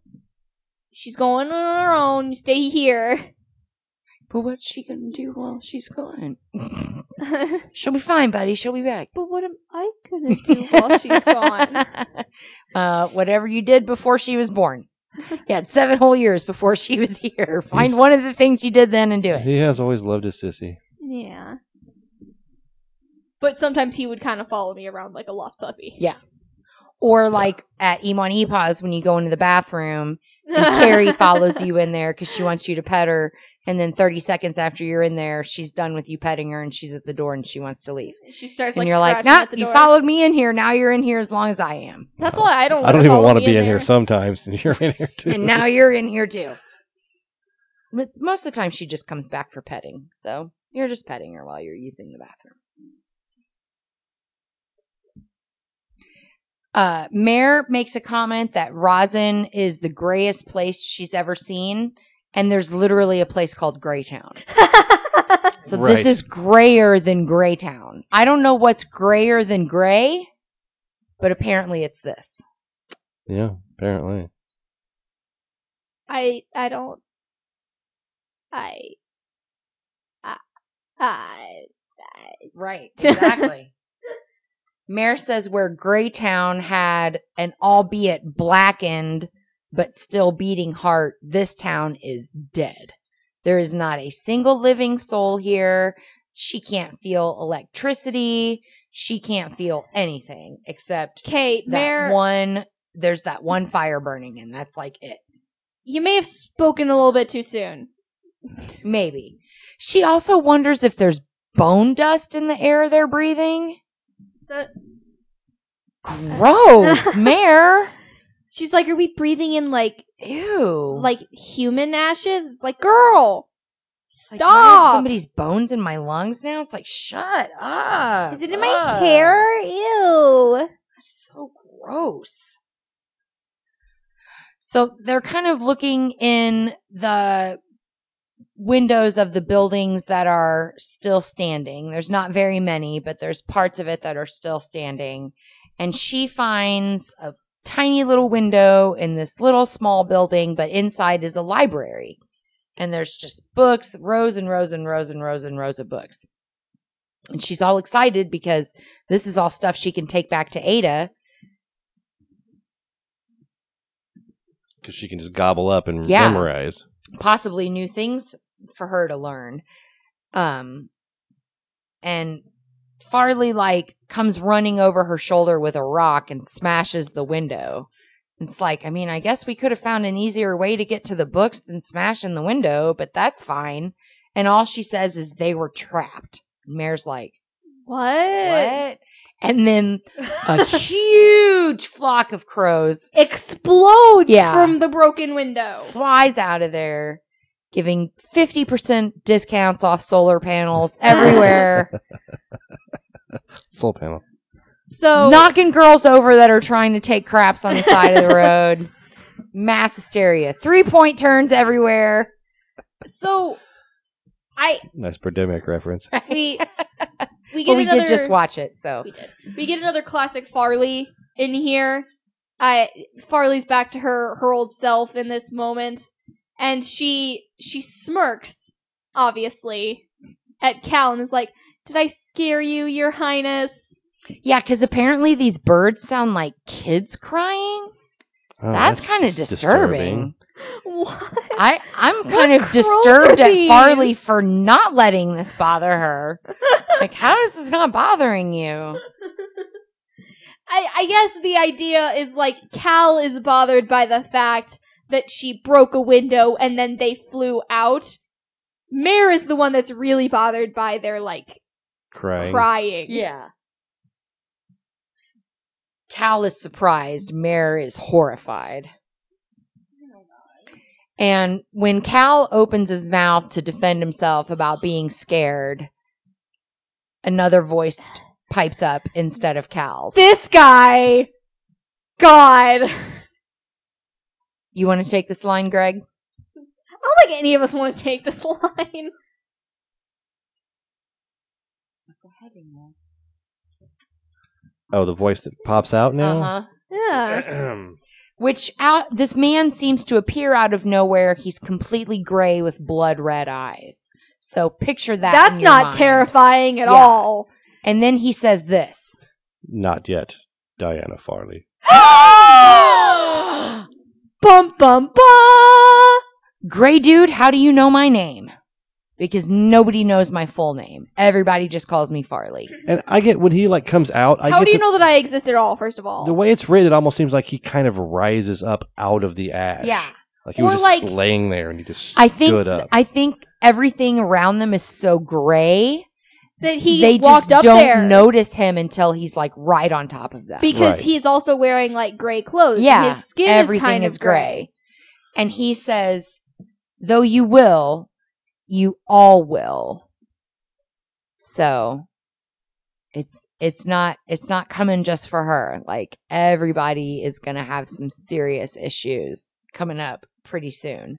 she's going on her own, you stay here. but what's she gonna do while she's gone? She'll be fine, buddy. She'll be back. But what am I gonna do while she's gone? uh, whatever you did before she was born. You had seven whole years before she was here. Find He's- one of the things you did then and do it. He has always loved his sissy. Yeah. But sometimes he would kind of follow me around like a lost puppy. Yeah. Or like at Iman Epaz when you go into the bathroom and Carrie follows you in there because she wants you to pet her. And then 30 seconds after you're in there, she's done with you petting her and she's at the door and she wants to leave. She starts and like you're like, scratching nah, you followed me in here. Now you're in here as long as I am. That's why I don't. I don't even want to be in there. here sometimes, and you're in here too. And now you're in here too. But most of the time she just comes back for petting. So you're just petting her while you're using the bathroom. Uh, Mare makes a comment that Rosin is the grayest place she's ever seen. And there's literally a place called Greytown. So Right. this is grayer than Greytown. I don't know what's grayer than gray, but apparently it's this. yeah, apparently. I I don't. I. I. I. Right, exactly. Mare says where Greytown had an albeit blackened but still beating heart, this town is dead. There is not a single living soul here. She can't feel electricity. She can't feel anything except Okay, that Mayor. one. There's that one fire burning, and that's like it. You may have spoken a little bit too soon. Maybe. She also wonders if there's bone dust in the air they're breathing. That- Gross, Mare. She's like, "Are we breathing in like Ew. like human ashes?" It's like, "Girl, Like, do I have stop." somebody's bones in my lungs now? It's like, shut up. Is it in my Ugh. hair? Ew. That's so gross. So they're kind of looking in the windows of the buildings that are still standing. There's not very many, but there's parts of it that are still standing. And she finds a tiny little window in this little small building, but inside is a library. And there's just books, rows and rows and rows and rows and rows of books. And she's all excited because this is all stuff she can take back to Ada. Because she can just gobble up and Yeah. memorize. possibly new things for her to learn. Um, and Farley like comes running over her shoulder with a rock and smashes the window. It's like, I mean, I guess we could have found an easier way to get to the books than smashing the window, but that's fine. And all she says is they were trapped. Mare's like, What? what? And then a huge flock of crows Explodes Yeah. from the broken window. flies out of there, giving 50% discounts off solar panels everywhere, Soul panel. So knocking girls over that are trying to take craps on the side of the road. Mass hysteria. Three point turns everywhere. so I Nice pandemic reference. we we get But we another, did just watch it, so. We did. We get another classic Farley in here. I Farley's back to her her old self in this moment, and she she smirks obviously at Cal and is like, "Did I scare you, Your Highness?" Yeah, because apparently these birds sound like kids crying. Oh, That's, kind of disturbing. What? I I'm What kind of disturbed at Farley for not letting this bother her. like, how is this not bothering you? I, I guess the idea is like Cal is bothered by the fact that she broke a window and then they flew out. Mare is the one that's really bothered by their like Crying. crying. Yeah. Cal is surprised. Mare is horrified. And when Cal opens his mouth to defend himself about being scared, another voice pipes up instead of Cal's. This guy, God, You want to take this line, Greg? I don't think any of us want to take this line. Oh, the voice that pops out now? Uh-huh. Yeah. Which out this man seems to appear out of nowhere. He's completely gray with blood red eyes. So picture that. That's in your not mind. terrifying at Yeah. all. And then he says this. Not yet, Diana Farley. Bum bum bum. Gray dude, how do you know my name? Because nobody knows my full name. Everybody just calls me Farley. And I get when he like comes out. I How get do you the, know that I exist at all? First of all, the way it's written? It almost seems like he kind of rises up out of the ash. Yeah. like he was just like- laying there and he just I think stood up. I think everything around them is so gray. that he they walked just up don't there notice him until he's like right on top of them. because Right. he's also wearing like gray clothes. and yeah, his skin everything is kind is of gray. gray. And he says, "Though you will, you all will." So it's it's not it's not coming just for her. Like everybody is going to have some serious issues coming up pretty soon.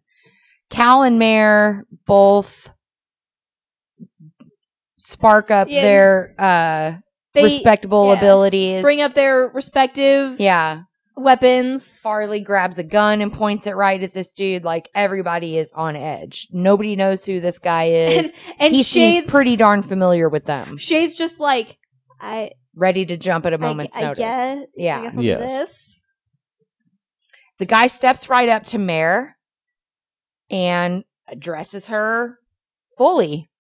Cal and Mare both spark up Yeah. their uh respectable yeah. abilities. bring up their respective yeah. Weapons. Farley grabs a gun and points it right at this dude. Like everybody is on edge. Nobody knows who this guy is. and and he Shade's seems pretty darn familiar with them. Shade's just like I Ready to jump at a moment's I, notice. guess yeah. I'll Yes. this. The guy steps right up to Mare and addresses her fully.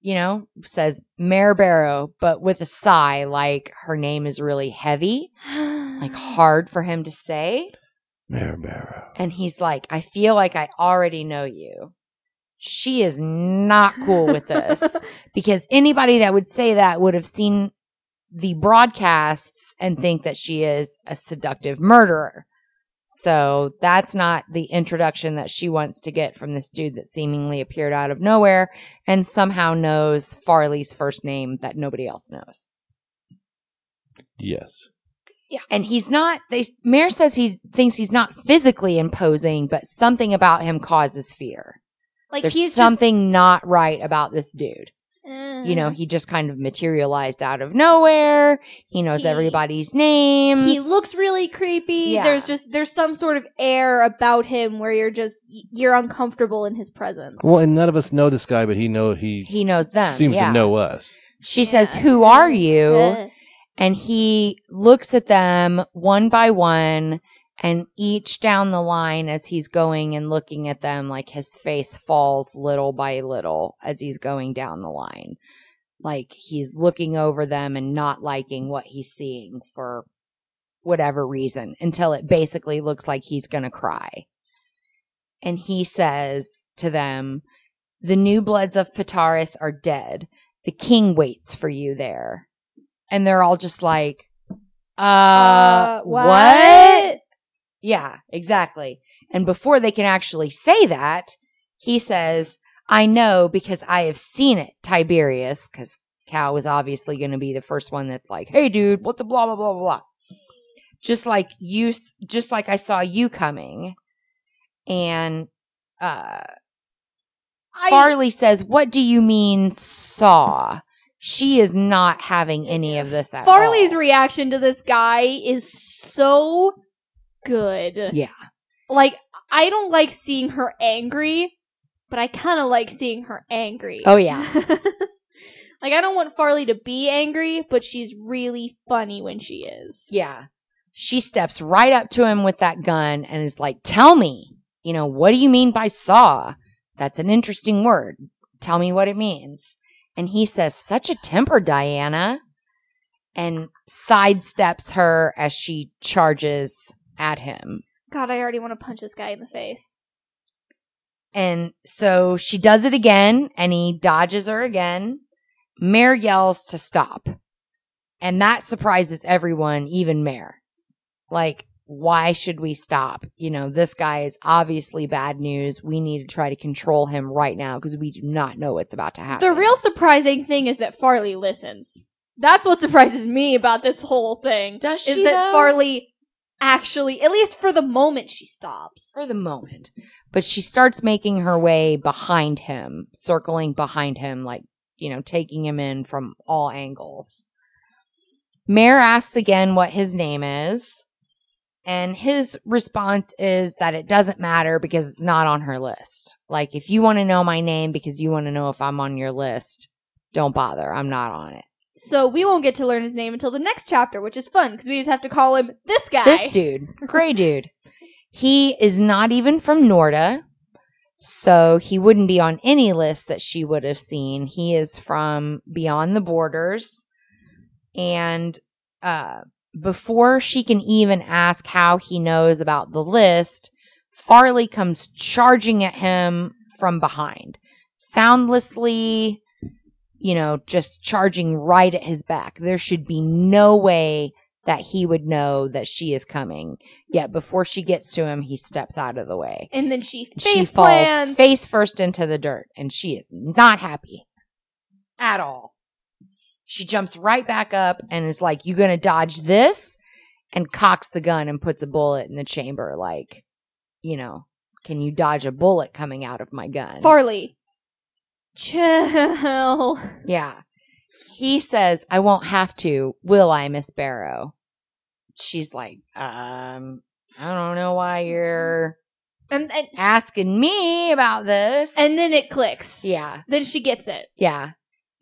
You know, says Mare Barrow, but with a sigh, like her name is really heavy, like hard for him to say. Mare Barrow. And he's like, I feel like I already know you. She is not cool with this because anybody that would say that would have seen the broadcasts and think that she is a seductive murderer. So that's not the introduction that she wants to get from this dude that seemingly appeared out of nowhere and somehow knows Farley's first name that nobody else knows. Yes. And he's not, they, Mare says he thinks he's not physically imposing, but something about him causes fear. Like There's he's something not right about this dude. Just, You know, mm-hmm. he just kind of materialized out of nowhere. He knows He- everybody's name. he looks really creepy. Yeah. There's just there's some sort of air about him where you're just you're uncomfortable in his presence. Well, and none of us know this guy, but he know he, he knows them. seems yeah. to know us. She says, Who are you? And he looks at them one by one and each down the line as he's going and looking at them, like his face falls little by little as he's going down the line. Like he's looking over them and not liking what he's seeing for whatever reason until it basically looks like he's going to cry. And he says to them, The new bloods of Pitarus are dead. The king waits for you there. And they're all just like, uh, what? Yeah, exactly. And before they can actually say that, he says, I know because I have seen it, Tiberius, because Cal was obviously going to be the first one that's like, hey, dude, what the blah, blah, blah, blah, blah. Just like you, just like I saw you coming. And, uh, I- Farley says, what do you mean saw? She is not having any of this at Farley's all. reaction to this guy is so good. Yeah. Like I don't like seeing her angry, but I kind of like seeing her angry. Oh, yeah. like I don't want Farley to be angry, but she's really funny when she is. Yeah. She steps right up to him with that gun and is like, Tell me, you know, what do you mean by saw? That's an interesting word. Tell me what it means. And he says, Such a temper, Diana. And sidesteps her as she charges at him. God, I already want to punch this guy in the face. And so she does it again and he dodges her again. Mare yells to stop. And that surprises everyone, even Mare. Like, why should we stop? You know, this guy is obviously bad news. We need to try to control him right now because we do not know what's about to happen. The real surprising thing is that Farley listens. That's what surprises me about this whole thing. Does is she, that though? Farley actually, at least for the moment, she stops. for the moment. But she starts making her way behind him, circling behind him, like, you know, taking him in from all angles. Mare asks again what his name is. And his response is that it doesn't matter because it's not on her list. Like, if you want to know my name because you want to know if I'm on your list, don't bother. I'm not on it. So we won't get to learn his name until the next chapter, which is fun because we just have to call him this guy. This dude, gray dude, he is not even from Norta, so he wouldn't be on any list that she would have seen. He is from beyond the borders, and uh, before she can even ask how he knows about the list, Farley comes charging at him from behind, soundlessly. You know, just charging right at his back. There should be no way that he would know that she is coming. Yet before she gets to him, he steps out of the way. And then she face she falls face first into the dirt, and she is not happy at all. She jumps right back up and is like, "You gonna dodge this?" and cocks the gun and puts a bullet in the chamber. Like, you know, can you dodge a bullet coming out of my gun? Farley. Chill. Yeah. He says, I won't have to, will I, Miss Barrow? She's like, um, I don't know why you're And and asking me about this. and then it clicks. yeah, Then she gets it. yeah.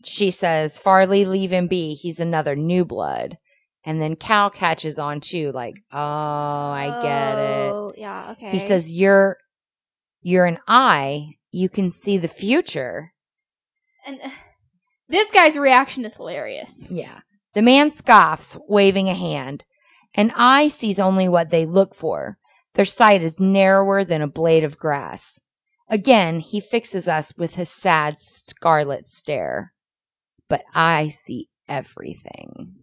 She says, Farley, leave him be. He's another new blood. And then Cal catches on too, like, oh, I get it. Oh, Yeah, okay. He says, You're you're an eye. You can see the future. and uh, this guy's reaction is hilarious. Yeah. The man scoffs, waving a hand. An eye sees only what they look for. Their sight is narrower than a blade of grass. Again, he fixes us with his sad scarlet stare. But I see everything.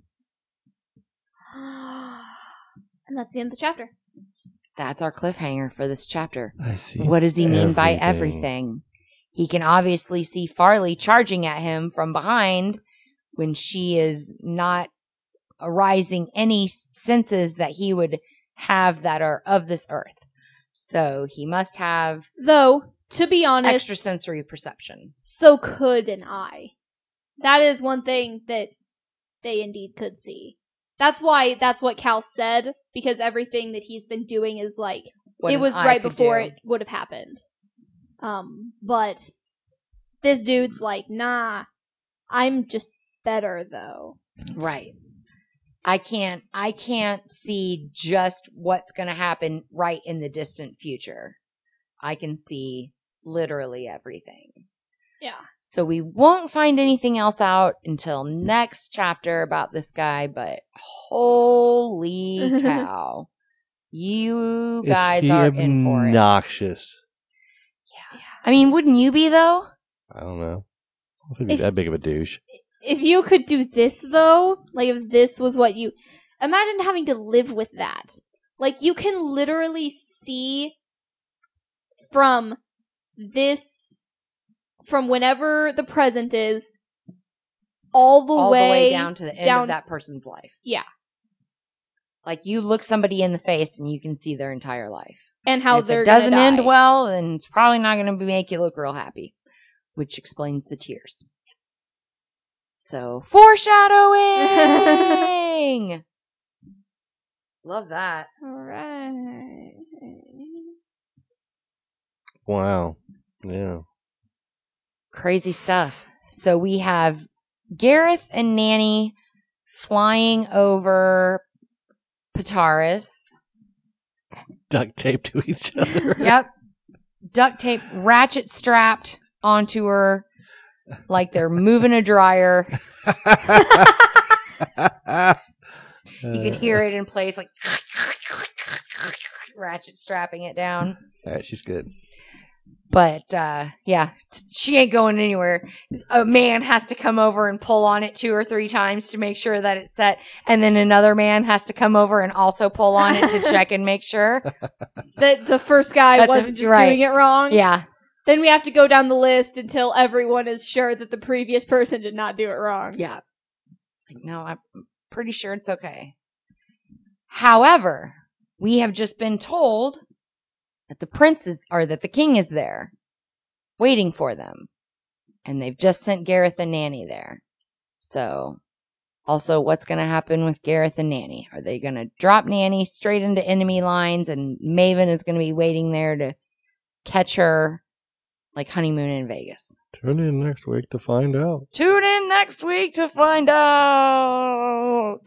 and that's the end of the chapter. That's our cliffhanger for this chapter. I see. What does he mean by everything. everything? He can obviously see Farley charging at him from behind when she is not arising any senses that he would have that are of this earth. So he must have Though To be honest, extrasensory perception. so could an eye. That is one thing that they indeed could see. That's why that's what Cal said because everything that he's been doing is like What it was right before do. it would have happened. Um, but this dude's like, nah, I'm just better though. Right. I can't I can't see just what's going to happen right in the distant future. I can see literally everything. Yeah. So we won't find anything else out until next chapter about this guy, but holy cow. You Is guys he are in for it. obnoxious? I mean, wouldn't you be though? I don't know. I don't think he's If- that big of a douche. If you could do this though, like if this was what you imagine having to live with that. Like you can literally see from this from whenever the present is all the, All way, the way down to the end down- of that person's life. Yeah. Like you look somebody in the face and you can see their entire life. and how if they're it doesn't gonna end well, then it's probably not going to make you look real happy, which explains the tears. So foreshadowing. Love that. Alright. Wow. Yeah. Crazy stuff. So we have Gareth and Nanny flying over Pitarus. Duct taped to each other. Yep. Duct tape, ratchet strapped onto her like they're moving a dryer. You could hear it in place, like ratchet strapping it down. All right, she's good. But uh, yeah, she ain't going anywhere. A man has to come over and pull on it two or three times to make sure that it's set, and then another man has to come over and also pull on it to check and make sure. That the first guy That the- wasn't just right. doing it wrong. Yeah, Then we have to go down the list until everyone is sure that the previous person did not do it wrong. yeah. Like, no, I'm pretty sure it's okay. However, we have just been told that the prince is, or that the king is there, waiting for them, and they've just sent Gareth and Nanny there. So, also, what's going to happen with Gareth and Nanny? Are they going to drop Nanny straight into enemy lines, and Maven is going to be waiting there to catch her, like honeymoon in Vegas? Tune in next week to find out. Tune in next week to find out.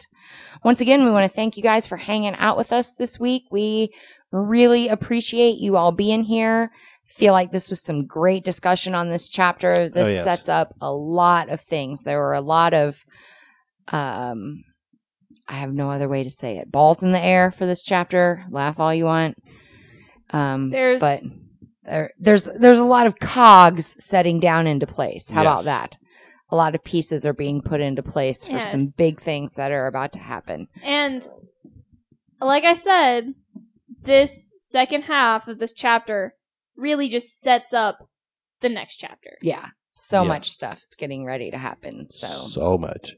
Once again, we want to thank you guys for hanging out with us this week. We really appreciate you all being here. Feel like this was some great discussion on this chapter. This Oh, yes. sets up a lot of things. There were a lot of, um, I have no other way to say it. Balls in the air for this chapter. Laugh all you want. Um, There's- but there, there's there's a lot of cogs setting down into place. How about that? A lot of pieces are being put into place for some big things that are about to happen. And like I said, this second half of this chapter really just sets up the next chapter. Yeah, so Yeah. much stuff is getting ready to happen. So, so much.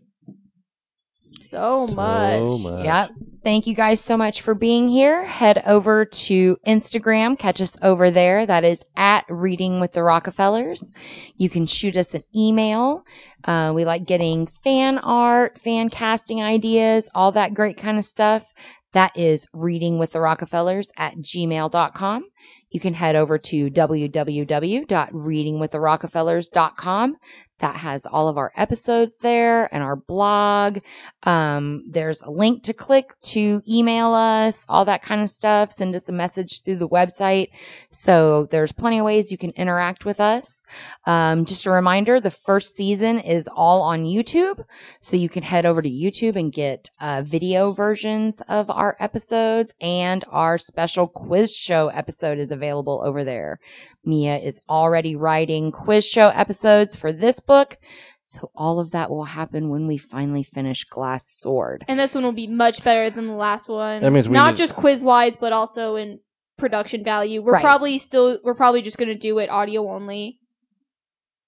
So much. So much. Yep. Thank you guys so much for being here. Head over to Instagram. Catch us over there. That is at Reading with the Rockefellers. You can shoot us an email. Uh, we like getting fan art, fan casting ideas, all that great kind of stuff. That is reading with the Rockefellers at gmail.com. You can head over to www.readingwiththerockefellers.com. That has all of our episodes there and our blog. Um, there's a link to click to email us, all that kind of stuff. Send us a message through the website. So there's plenty of ways you can interact with us. Um, just a reminder, the first season is all on YouTube. So you can head over to YouTube and get uh, video versions of our episodes and our special quiz show episode is available over there. Mia is already writing quiz show episodes for this book. So all of that will happen when we finally finish Glass Sword. And this one will be much better than the last one. That means we not need- just quiz wise, but also in production value. We're Right. probably still we're probably just gonna do it audio only.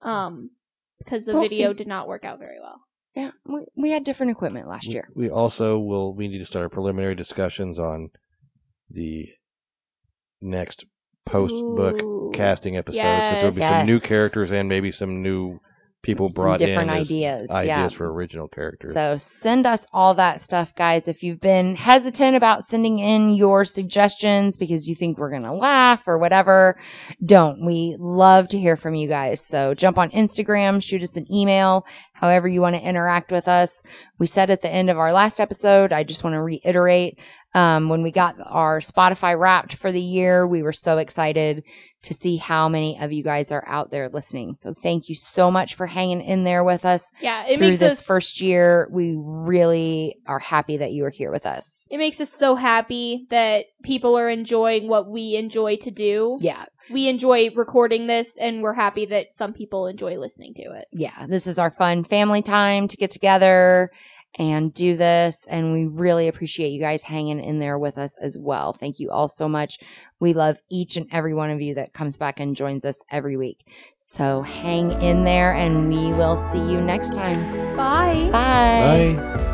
Um because the We'll video see. did not work out very well. Yeah, we, we had different equipment last year. We also will. We need to start preliminary discussions on the next post book Ooh. some casting episodes because there'll be Yes. some new characters and maybe some new people Some brought different in as ideas, ideas yeah. for original characters. So send us all that stuff, guys. If you've been hesitant about sending in your suggestions because you think we're going to laugh or whatever, don't. We love to hear from you guys. So jump on Instagram, shoot us an email, however you want to interact with us. We said at the end of our last episode, I just want to reiterate, um, when we got our Spotify wrapped for the year, we were so excited to see how many of you guys are out there listening. So thank you so much for hanging in there with us Yeah, it through makes this us first year. We really are happy that you are here with us. it makes us so happy that people are enjoying what we enjoy to do. Yeah. We enjoy recording this and we're happy that some people enjoy listening to it. Yeah. This is our fun family time to get together and do this. And we really appreciate you guys hanging in there with us as well. Thank you all so much. We love each and every one of you that comes back and joins us every week. So hang in there and we will see you next time. Bye. Bye. Bye.